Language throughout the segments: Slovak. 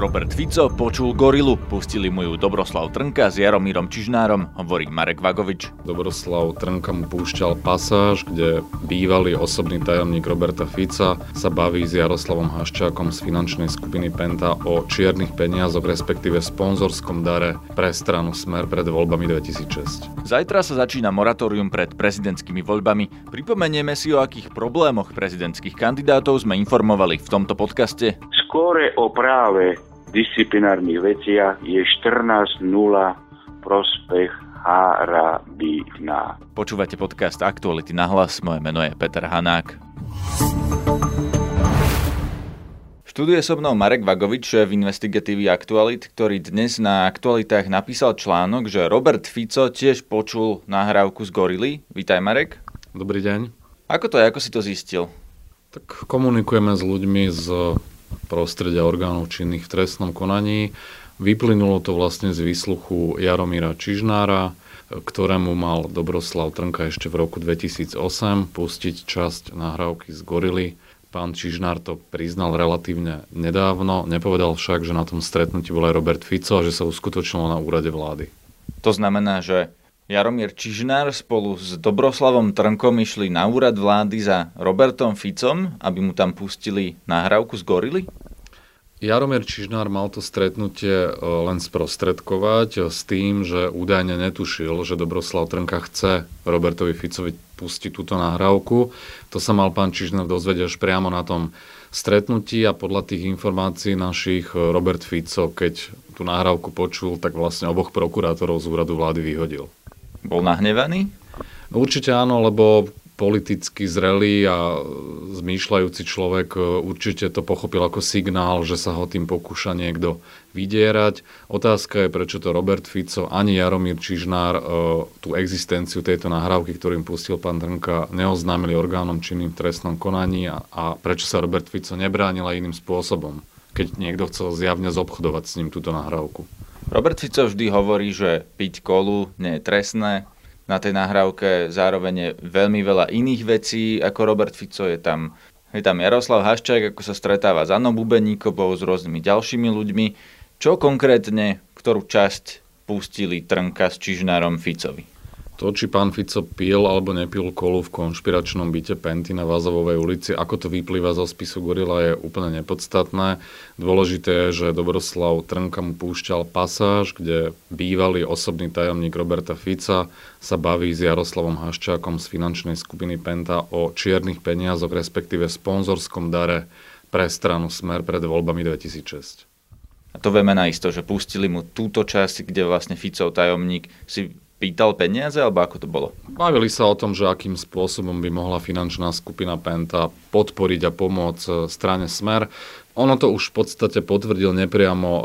Robert Fico počul gorilu, pustili mu ju Dobroslav Trnka s Jaromírom Čižnárom, hovorí Marek Vagovič. Dobroslav Trnka mu púšťal pasáž, kde bývalý osobný tajomník Roberta Fica sa baví s Jaroslavom Haščákom z finančnej skupiny Penta o čiernych peniazoch, respektíve sponzorskom dare pre stranu Smer pred voľbami 2006. Zajtra sa začína moratórium pred prezidentskými voľbami. Pripomenieme si, o akých problémoch prezidentských kandidátov sme informovali v tomto podcaste. Skôr o práve disciplinárnych veciach je 14.0 prospech Harabina. Počúvate podcast Aktuality na hlas, moje meno je Peter Hanák. Študuje so mnou Marek Vagovič, šéf investigatívy Aktualit, ktorý dnes na Aktualitách napísal článok, že Robert Fico tiež počul nahrávku z Gorily. Vítaj Marek. Dobrý deň. Ako to je, ako si to zistil? Tak komunikujeme s ľuďmi z prostredia orgánov činných v trestnom konaní. Vyplynulo to vlastne z výsluchu Jaromíra Čižnára, ktorému mal Dobroslav Trnka ešte v roku 2008 pustiť časť nahrávky z Gorily. Pán Čižnár to priznal relatívne nedávno, nepovedal však, že na tom stretnutí bol aj Robert Fico a že sa uskutočnilo na úrade vlády. To znamená, že Jaromír Čižnár spolu s Dobroslavom Trnkom išli na úrad vlády za Robertom Ficom, aby mu tam pustili nahrávku z Gorily? Jaromír Čižnár mal to stretnutie e, len sprostredkovať e, s tým, že údajne netušil, že Dobroslav Trnka chce Robertovi Ficovi pustiť túto nahrávku. To sa mal pán Čižnár dozvedieť až priamo na tom stretnutí a podľa tých informácií našich e, Robert Fico, keď tú nahrávku počul, tak vlastne oboch prokurátorov z úradu vlády vyhodil. Bol nahnevaný? Určite áno, lebo politicky zrelý a zmýšľajúci človek e, určite to pochopil ako signál, že sa ho tým pokúša niekto vydierať. Otázka je, prečo to Robert Fico ani Jaromír Čižnár e, tú existenciu tejto nahrávky, ktorým pustil pán Trnka, neoznámili orgánom činným v trestnom konaní a, a prečo sa Robert Fico nebránil aj iným spôsobom, keď niekto chcel zjavne zobchodovať s ním túto nahrávku. Robert Fico vždy hovorí, že piť kolu nie je trestné. Na tej nahrávke zároveň je veľmi veľa iných vecí ako Robert Fico. Je tam, je tam Jaroslav Haščák, ako sa stretáva s Annou Bubeníkovou, s rôznymi ďalšími ľuďmi. Čo konkrétne, ktorú časť pustili Trnka s Čižnárom Ficovi? To, či pán Fico pil alebo nepil kolu v konšpiračnom byte Penty na Vázovovej ulici, ako to vyplýva zo spisu Gorila, je úplne nepodstatné. Dôležité je, že Dobroslav Trnka mu púšťal pasáž, kde bývalý osobný tajomník Roberta Fica sa baví s Jaroslavom Haščákom z finančnej skupiny Penta o čiernych peniazoch, respektíve sponzorskom dare pre stranu Smer pred voľbami 2006. A to vieme na isto, že pustili mu túto časť, kde vlastne Ficov tajomník si pýtal peniaze, alebo ako to bolo? Bavili sa o tom, že akým spôsobom by mohla finančná skupina Penta podporiť a pomôcť e, strane Smer. Ono to už v podstate potvrdil nepriamo e,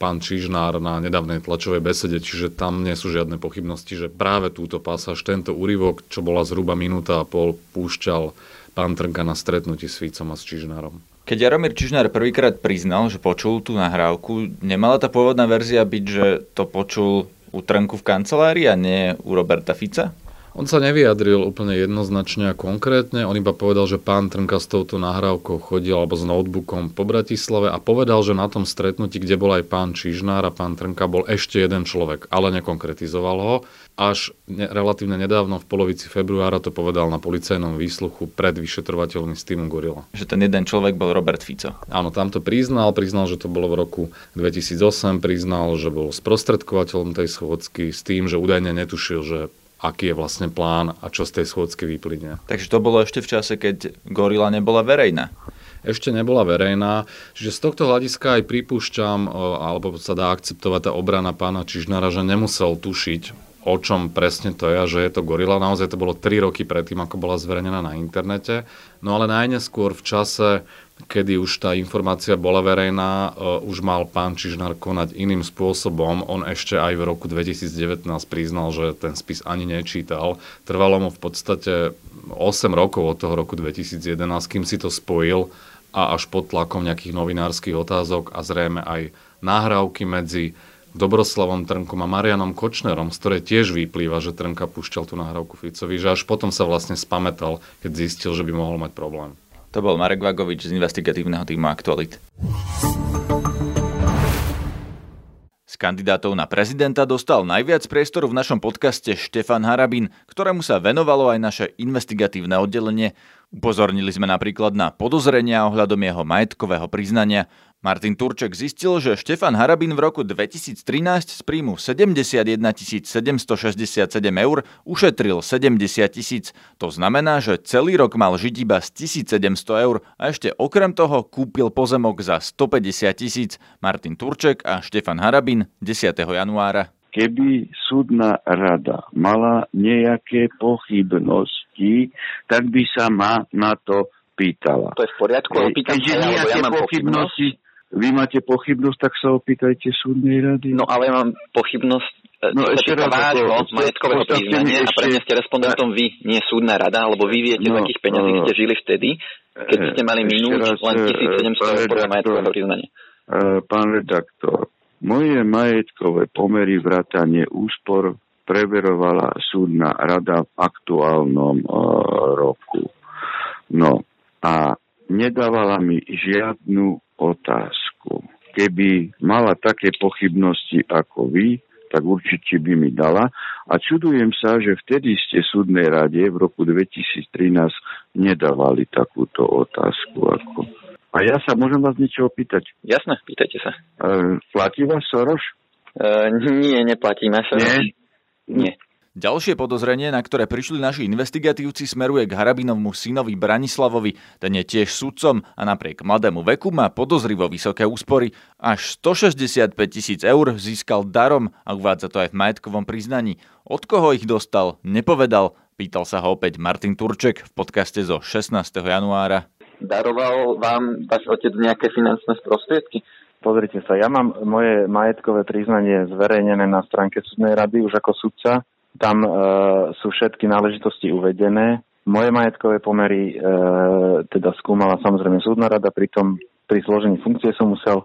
pán Čižnár na nedávnej tlačovej besede, čiže tam nie sú žiadne pochybnosti, že práve túto pasáž, tento úryvok, čo bola zhruba minúta a pol, púšťal pán Trnka na stretnutí s Ficom a s Čižnárom. Keď Jaromír Čižnár prvýkrát priznal, že počul tú nahrávku, nemala tá pôvodná verzia byť, že to počul u Trnku v kancelárii a nie u Roberta Fica? On sa nevyjadril úplne jednoznačne a konkrétne, on iba povedal, že pán Trnka s touto nahrávkou chodil alebo s notebookom po Bratislave a povedal, že na tom stretnutí, kde bol aj pán Čižnár a pán Trnka, bol ešte jeden človek, ale nekonkretizoval ho. Až ne, relatívne nedávno, v polovici februára, to povedal na policajnom výsluchu pred vyšetrovateľmi s týmom Gorila. Že ten jeden človek bol Robert Fico. Áno, tam to priznal, priznal, že to bolo v roku 2008, priznal, že bol sprostredkovateľom tej schôdzky s tým, že údajne netušil, že aký je vlastne plán a čo z tej schôdzky vyplyne. Takže to bolo ešte v čase, keď Gorila nebola verejná ešte nebola verejná. Čiže z tohto hľadiska aj pripúšťam, alebo sa dá akceptovať tá obrana pána Čižnára, že nemusel tušiť, o čom presne to je a že je to gorila. Naozaj to bolo 3 roky predtým, ako bola zverejnená na internete. No ale najneskôr v čase kedy už tá informácia bola verejná, uh, už mal pán Čižnár konať iným spôsobom. On ešte aj v roku 2019 priznal, že ten spis ani nečítal. Trvalo mu v podstate 8 rokov od toho roku 2011, kým si to spojil a až pod tlakom nejakých novinárskych otázok a zrejme aj nahrávky medzi Dobroslavom Trnkom a Marianom Kočnerom, z ktorej tiež vyplýva, že Trnka púšťal tú nahrávku Ficovi, že až potom sa vlastne spametal, keď zistil, že by mohol mať problém. To bol Marek Vagovič z investigatívneho týmu Aktualit. Z kandidátov na prezidenta dostal najviac priestoru v našom podcaste Štefan Harabin, ktorému sa venovalo aj naše investigatívne oddelenie. Upozornili sme napríklad na podozrenia ohľadom jeho majetkového priznania, Martin Turček zistil, že Štefan Harabin v roku 2013 z príjmu 71 767 eur ušetril 70 tisíc. To znamená, že celý rok mal žiť iba z 1700 eur a ešte okrem toho kúpil pozemok za 150 tisíc. Martin Turček a Štefan Harabin 10. januára. Keby súdna rada mala nejaké pochybnosti, tak by sa ma na to pýtala. To je v poriadku, ale pýtam sa, ja, mám pochybnosti vy máte pochybnosť, tak sa opýtajte súdnej rady. No ale ja mám pochybnosť, e, no, ešte raz, vášho majetkového priznania ešte... a ste respondentom vy, nie súdna rada, alebo vy viete, no, z akých peňazí ste žili vtedy, keď ste mali minúť len 1700 eur podľa majetkového priznania. E, pán redaktor, moje majetkové pomery vrátanie úspor preverovala súdna rada v aktuálnom uh, roku. No a nedávala mi žiadnu otázku. Keby mala také pochybnosti ako vy, tak určite by mi dala. A čudujem sa, že vtedy ste súdnej rade v roku 2013 nedávali takúto otázku. Ako. A ja sa môžem vás niečo opýtať? Jasné, pýtajte sa. E, platí vás Soroš? E, nie, neplatíme sa. Nie? Nie. Ďalšie podozrenie, na ktoré prišli naši investigatívci, smeruje k Harabinovmu synovi Branislavovi. Ten je tiež sudcom a napriek mladému veku má podozrivo vysoké úspory. Až 165 tisíc eur získal darom a uvádza to aj v majetkovom priznaní. Od koho ich dostal, nepovedal. Pýtal sa ho opäť Martin Turček v podcaste zo 16. januára. Daroval vám váš otec nejaké finančné prostriedky? Pozrite sa, ja mám moje majetkové priznanie zverejnené na stránke súdnej rady už ako sudca tam e, sú všetky náležitosti uvedené. Moje majetkové pomery e, teda skúmala samozrejme súdna rada, pritom pri zložení funkcie som musel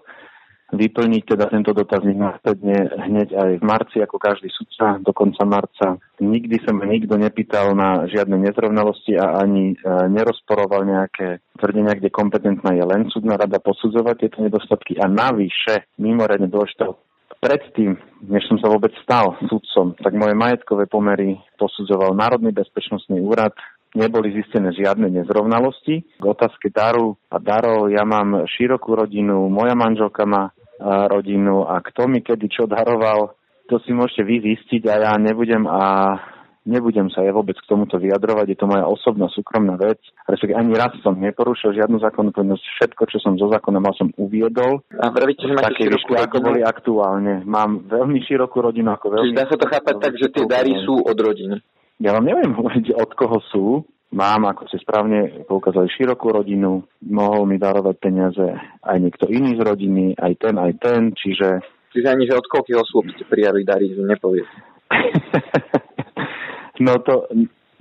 vyplniť teda tento dotazník následne hneď aj v marci, ako každý sudca, do konca marca. Nikdy sa ma nikto nepýtal na žiadne nezrovnalosti a ani e, nerozporoval nejaké tvrdenia, kde kompetentná je len súdna rada posudzovať tieto nedostatky a navyše mimoriadne dôležité predtým, než som sa vôbec stal sudcom, tak moje majetkové pomery posudzoval Národný bezpečnostný úrad. Neboli zistené žiadne nezrovnalosti. K otázke daru a darov ja mám širokú rodinu, moja manželka má rodinu a kto mi kedy čo daroval, to si môžete vy zistiť a ja nebudem a Nebudem sa ja vôbec k tomuto vyjadrovať, je to moja osobná súkromná vec. Respektíve ani raz som neporušil žiadnu zákonnú povinnosť. Všetko, čo som zo zákona mal, som uviedol. A vravíte, že máte širokú ako boli aktuálne. Mám veľmi širokú rodinu. Ako veľmi Čiže dá sa to chápať tak, že tie dary sú od rodiny? Ja vám neviem hovoriť, od koho sú. Mám, ako ste správne poukázali, širokú rodinu. Mohol mi darovať peniaze aj niekto iný z rodiny, aj ten, aj ten, čiže... Čiže ani, že od koľkých osôb ste prijali dary, nepoviete. No to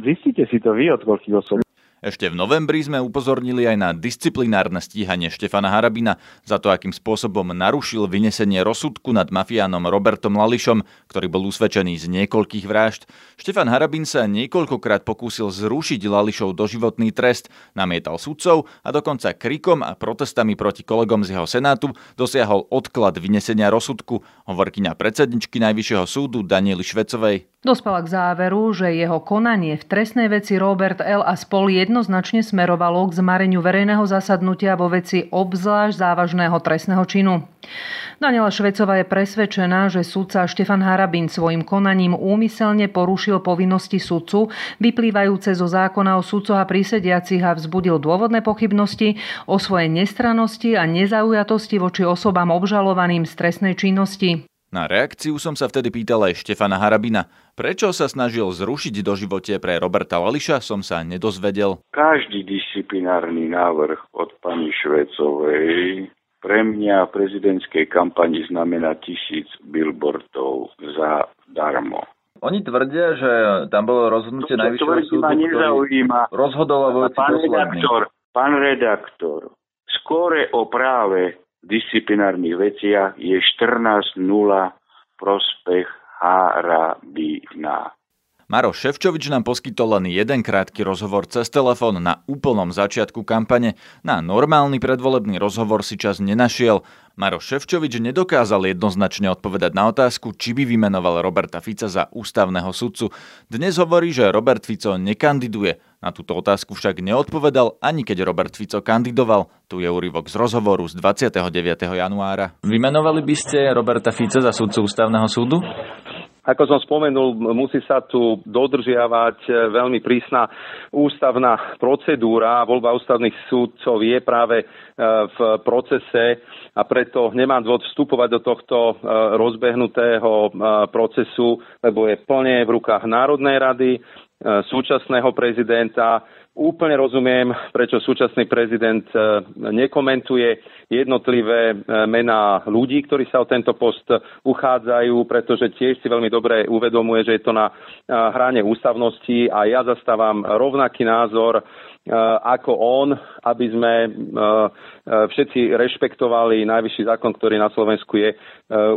zistite si to vy od koľkých osob. Ešte v novembri sme upozornili aj na disciplinárne stíhanie Štefana Harabina za to, akým spôsobom narušil vynesenie rozsudku nad mafiánom Robertom Lališom, ktorý bol usvedčený z niekoľkých vražd. Štefan Harabin sa niekoľkokrát pokúsil zrušiť Lališov doživotný trest, namietal sudcov a dokonca krikom a protestami proti kolegom z jeho senátu dosiahol odklad vynesenia rozsudku, hovorkyňa predsedničky Najvyššieho súdu Daniely Švecovej. Dospela k záveru, že jeho konanie v trestnej veci Robert L. a spol jednoznačne smerovalo k zmareniu verejného zasadnutia vo veci obzvlášť závažného trestného činu. Daniela Švecová je presvedčená, že sudca Štefan Harabin svojim konaním úmyselne porušil povinnosti sudcu, vyplývajúce zo zákona o sudcoch a prísediacich a vzbudil dôvodné pochybnosti o svojej nestranosti a nezaujatosti voči osobám obžalovaným z trestnej činnosti. Na reakciu som sa vtedy pýtal aj Štefana Harabina. Prečo sa snažil zrušiť do živote pre Roberta Lališa, som sa nedozvedel. Každý disciplinárny návrh od pani Švecovej pre mňa v prezidentskej kampani znamená tisíc billboardov za darmo. Oni tvrdia, že tam bolo rozhodnutie najvyššieho súdu, ktorý rozhodol o veci pán redaktor, pán redaktor, skore o práve disciplinárnych veciach je 14.0 prospech Harabina. Maroš Ševčovič nám poskytol len jeden krátky rozhovor cez telefón na úplnom začiatku kampane. Na normálny predvolebný rozhovor si čas nenašiel. Maroš Ševčovič nedokázal jednoznačne odpovedať na otázku, či by vymenoval Roberta Fica za ústavného sudcu. Dnes hovorí, že Robert Fico nekandiduje. Na túto otázku však neodpovedal, ani keď Robert Fico kandidoval. Tu je úryvok z rozhovoru z 29. januára. Vymenovali by ste Roberta Fica za sudcu ústavného súdu? Ako som spomenul, musí sa tu dodržiavať e, veľmi prísna ústavná procedúra. Voľba ústavných súdcov je práve e, v procese a preto nemám dôvod vstupovať do tohto e, rozbehnutého procesu, lebo je plne v rukách Národnej rady, súčasného prezidenta Úplne rozumiem, prečo súčasný prezident e, nekomentuje jednotlivé e, mená ľudí, ktorí sa o tento post uchádzajú, pretože tiež si veľmi dobre uvedomuje, že je to na e, hrane ústavnosti a ja zastávam rovnaký názor ako on, aby sme všetci rešpektovali najvyšší zákon, ktorý na Slovensku je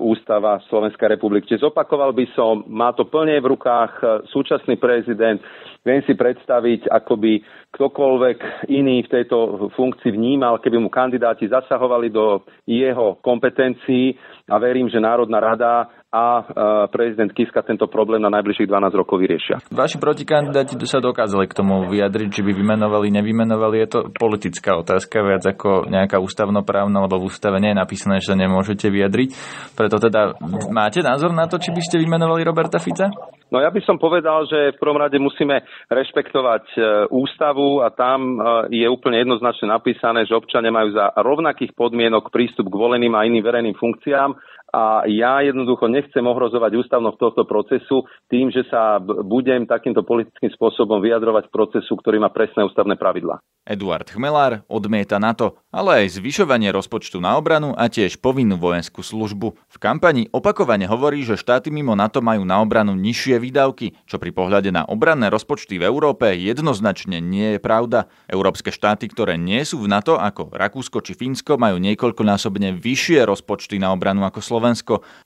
Ústava Slovenskej republiky. Zopakoval by som, má to plne v rukách súčasný prezident, Viem si predstaviť, ako by ktokoľvek iný v tejto funkcii vnímal, keby mu kandidáti zasahovali do jeho kompetencií a verím, že Národná rada a e, prezident Kiska tento problém na najbližších 12 rokov vyriešia. Vaši protikandidáti sa dokázali k tomu vyjadriť, či by vymenovali, nevymenovali. Je to politická otázka viac ako nejaká ústavnoprávna, lebo v ústave nie je napísané, že sa nemôžete vyjadriť. Preto teda máte názor na to, či by ste vymenovali Roberta Fica? No ja by som povedal, že v prvom rade musíme rešpektovať e, ústavu a tam e, je úplne jednoznačne napísané, že občania majú za rovnakých podmienok prístup k voleným a iným verejným funkciám a ja jednoducho nechcem ohrozovať ústavnosť tohto procesu tým, že sa budem takýmto politickým spôsobom vyjadrovať procesu, ktorý má presné ústavné pravidlá. Eduard Chmelár odmieta NATO, ale aj zvyšovanie rozpočtu na obranu a tiež povinnú vojenskú službu. V kampani opakovane hovorí, že štáty mimo NATO majú na obranu nižšie výdavky, čo pri pohľade na obranné rozpočty v Európe jednoznačne nie je pravda. Európske štáty, ktoré nie sú v NATO, ako Rakúsko či Fínsko, majú niekoľkonásobne vyššie rozpočty na obranu ako Slovensko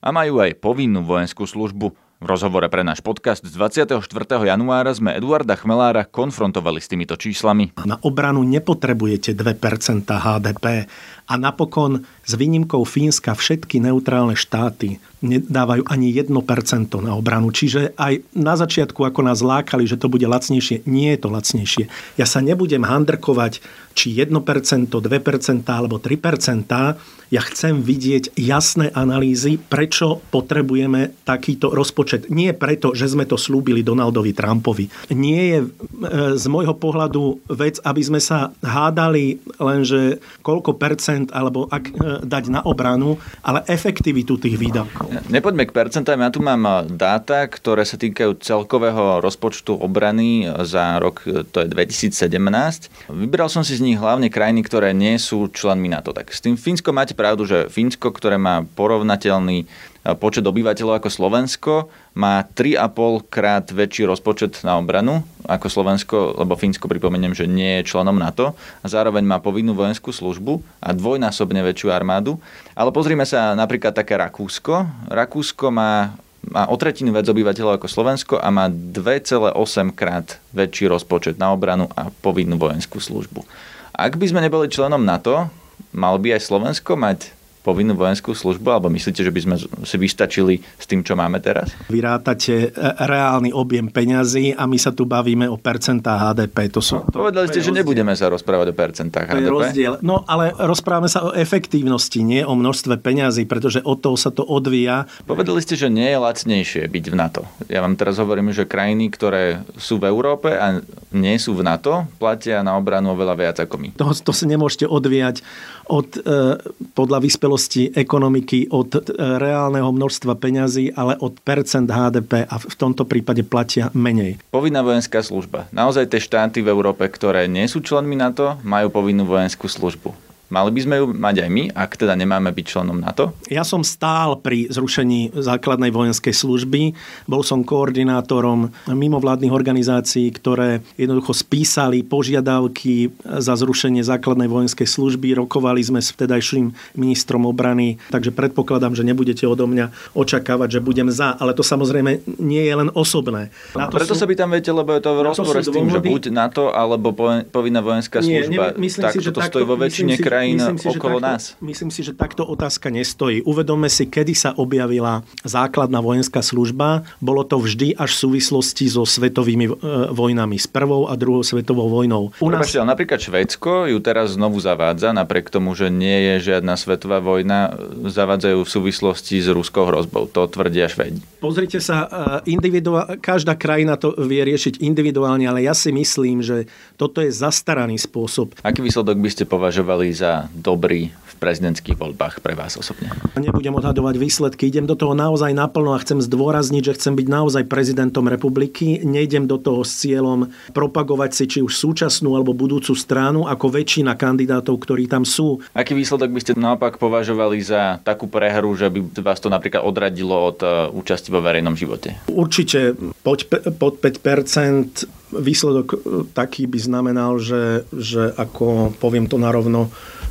a majú aj povinnú vojenskú službu. V rozhovore pre náš podcast z 24. januára sme Eduarda Chmelára konfrontovali s týmito číslami. Na obranu nepotrebujete 2% HDP a napokon s výnimkou Fínska všetky neutrálne štáty nedávajú ani 1% na obranu. Čiže aj na začiatku, ako nás lákali, že to bude lacnejšie, nie je to lacnejšie. Ja sa nebudem handrkovať, či 1%, 2% alebo 3%. Ja chcem vidieť jasné analýzy, prečo potrebujeme takýto rozpočet. Nie preto, že sme to slúbili Donaldovi Trumpovi. Nie je e, z môjho pohľadu vec, aby sme sa hádali len, že koľko percent alebo ak e, dať na obranu, ale efektivitu tých výdavkov. Nepoďme k percentám. Ja tu mám dáta, ktoré sa týkajú celkového rozpočtu obrany za rok, to je 2017. Vybral som si z nich hlavne krajiny, ktoré nie sú členmi NATO. Tak s tým Fínskom máte pravdu, že Fínsko, ktoré má porovnateľný počet obyvateľov ako Slovensko, má 3,5 krát väčší rozpočet na obranu ako Slovensko, lebo Fínsko pripomeniem, že nie je členom NATO a zároveň má povinnú vojenskú službu a dvojnásobne väčšiu armádu. Ale pozrime sa napríklad také Rakúsko. Rakúsko má má o tretinu viac obyvateľov ako Slovensko a má 2,8 krát väčší rozpočet na obranu a povinnú vojenskú službu. Ak by sme neboli členom NATO, mal by aj Slovensko mať povinnú vojenskú službu, alebo myslíte, že by sme si vystačili s tým, čo máme teraz? Vyrátate e, reálny objem peňazí a my sa tu bavíme o percentách HDP. To sú, to, Povedali ste, že nebudeme sa rozprávať o percentách HDP. Je rozdiel. No ale rozprávame sa o efektívnosti, nie o množstve peňazí, pretože od toho sa to odvíja. Povedali ste, že nie je lacnejšie byť v NATO. Ja vám teraz hovorím, že krajiny, ktoré sú v Európe a nie sú v NATO, platia na obranu oveľa viac ako my. To, to sa nemôžete odvíjať od, e, podľa vyspelosti ekonomiky, od e, reálneho množstva peňazí, ale od percent HDP a v tomto prípade platia menej. Povinná vojenská služba. Naozaj tie štáty v Európe, ktoré nie sú členmi NATO, majú povinnú vojenskú službu. Mali by sme ju mať aj my, ak teda nemáme byť členom NATO? Ja som stál pri zrušení základnej vojenskej služby. Bol som koordinátorom mimovládnych organizácií, ktoré jednoducho spísali požiadavky za zrušenie základnej vojenskej služby. Rokovali sme s vtedajším ministrom obrany, takže predpokladám, že nebudete odo mňa očakávať, že budem za. Ale to samozrejme nie je len osobné. Na to Preto sú, sa pýtam, viete, lebo je to v rozpore s tým, že buď NATO alebo povinná vojenská služba. Nie, myslím tak, si, že to stojí vo väčšine krajín krajín myslím si, okolo takto, nás. Myslím si, že takto otázka nestojí. Uvedome si, kedy sa objavila základná vojenská služba. Bolo to vždy až v súvislosti so svetovými e, vojnami, s prvou a druhou svetovou vojnou. U nás... Prepačte, napríklad Švédsko ju teraz znovu zavádza, napriek tomu, že nie je žiadna svetová vojna, zavádzajú v súvislosti s ruskou hrozbou. To tvrdia Švédi. Pozrite sa, e, individuál... každá krajina to vie riešiť individuálne, ale ja si myslím, že toto je zastaraný spôsob. Aký výsledok by ste považovali za dobrý v prezidentských voľbách pre vás osobne? Nebudem odhadovať výsledky, idem do toho naozaj naplno a chcem zdôrazniť, že chcem byť naozaj prezidentom republiky. Nejdem do toho s cieľom propagovať si či už súčasnú alebo budúcu stranu ako väčšina kandidátov, ktorí tam sú. Aký výsledok by ste naopak považovali za takú prehru, že by vás to napríklad odradilo od e, účasti vo verejnom živote? Určite pod, pod 5 výsledok e, taký by znamenal, že, že ako poviem to narovno,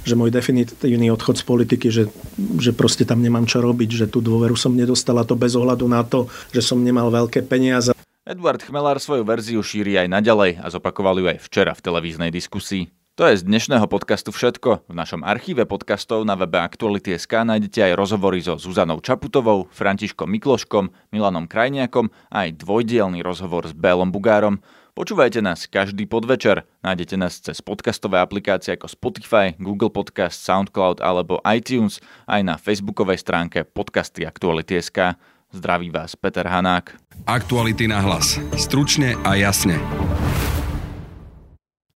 že môj definitívny odchod z politiky, že, že proste tam nemám čo robiť, že tú dôveru som nedostala to bez ohľadu na to, že som nemal veľké peniaze. Edward Chmelár svoju verziu šíri aj naďalej a zopakoval ju aj včera v televíznej diskusii. To je z dnešného podcastu všetko. V našom archíve podcastov na webe Aktuality.sk nájdete aj rozhovory so Zuzanou Čaputovou, Františkom Mikloškom, Milanom Krajniakom a aj dvojdielný rozhovor s Bélom Bugárom. Počúvajte nás každý podvečer. Nájdete nás cez podcastové aplikácie ako Spotify, Google Podcast, SoundCloud alebo iTunes, aj na facebookovej stránke podcasty Aktuality.sk. Zdraví vás Peter Hanák. Aktuality na hlas. Stručne a jasne.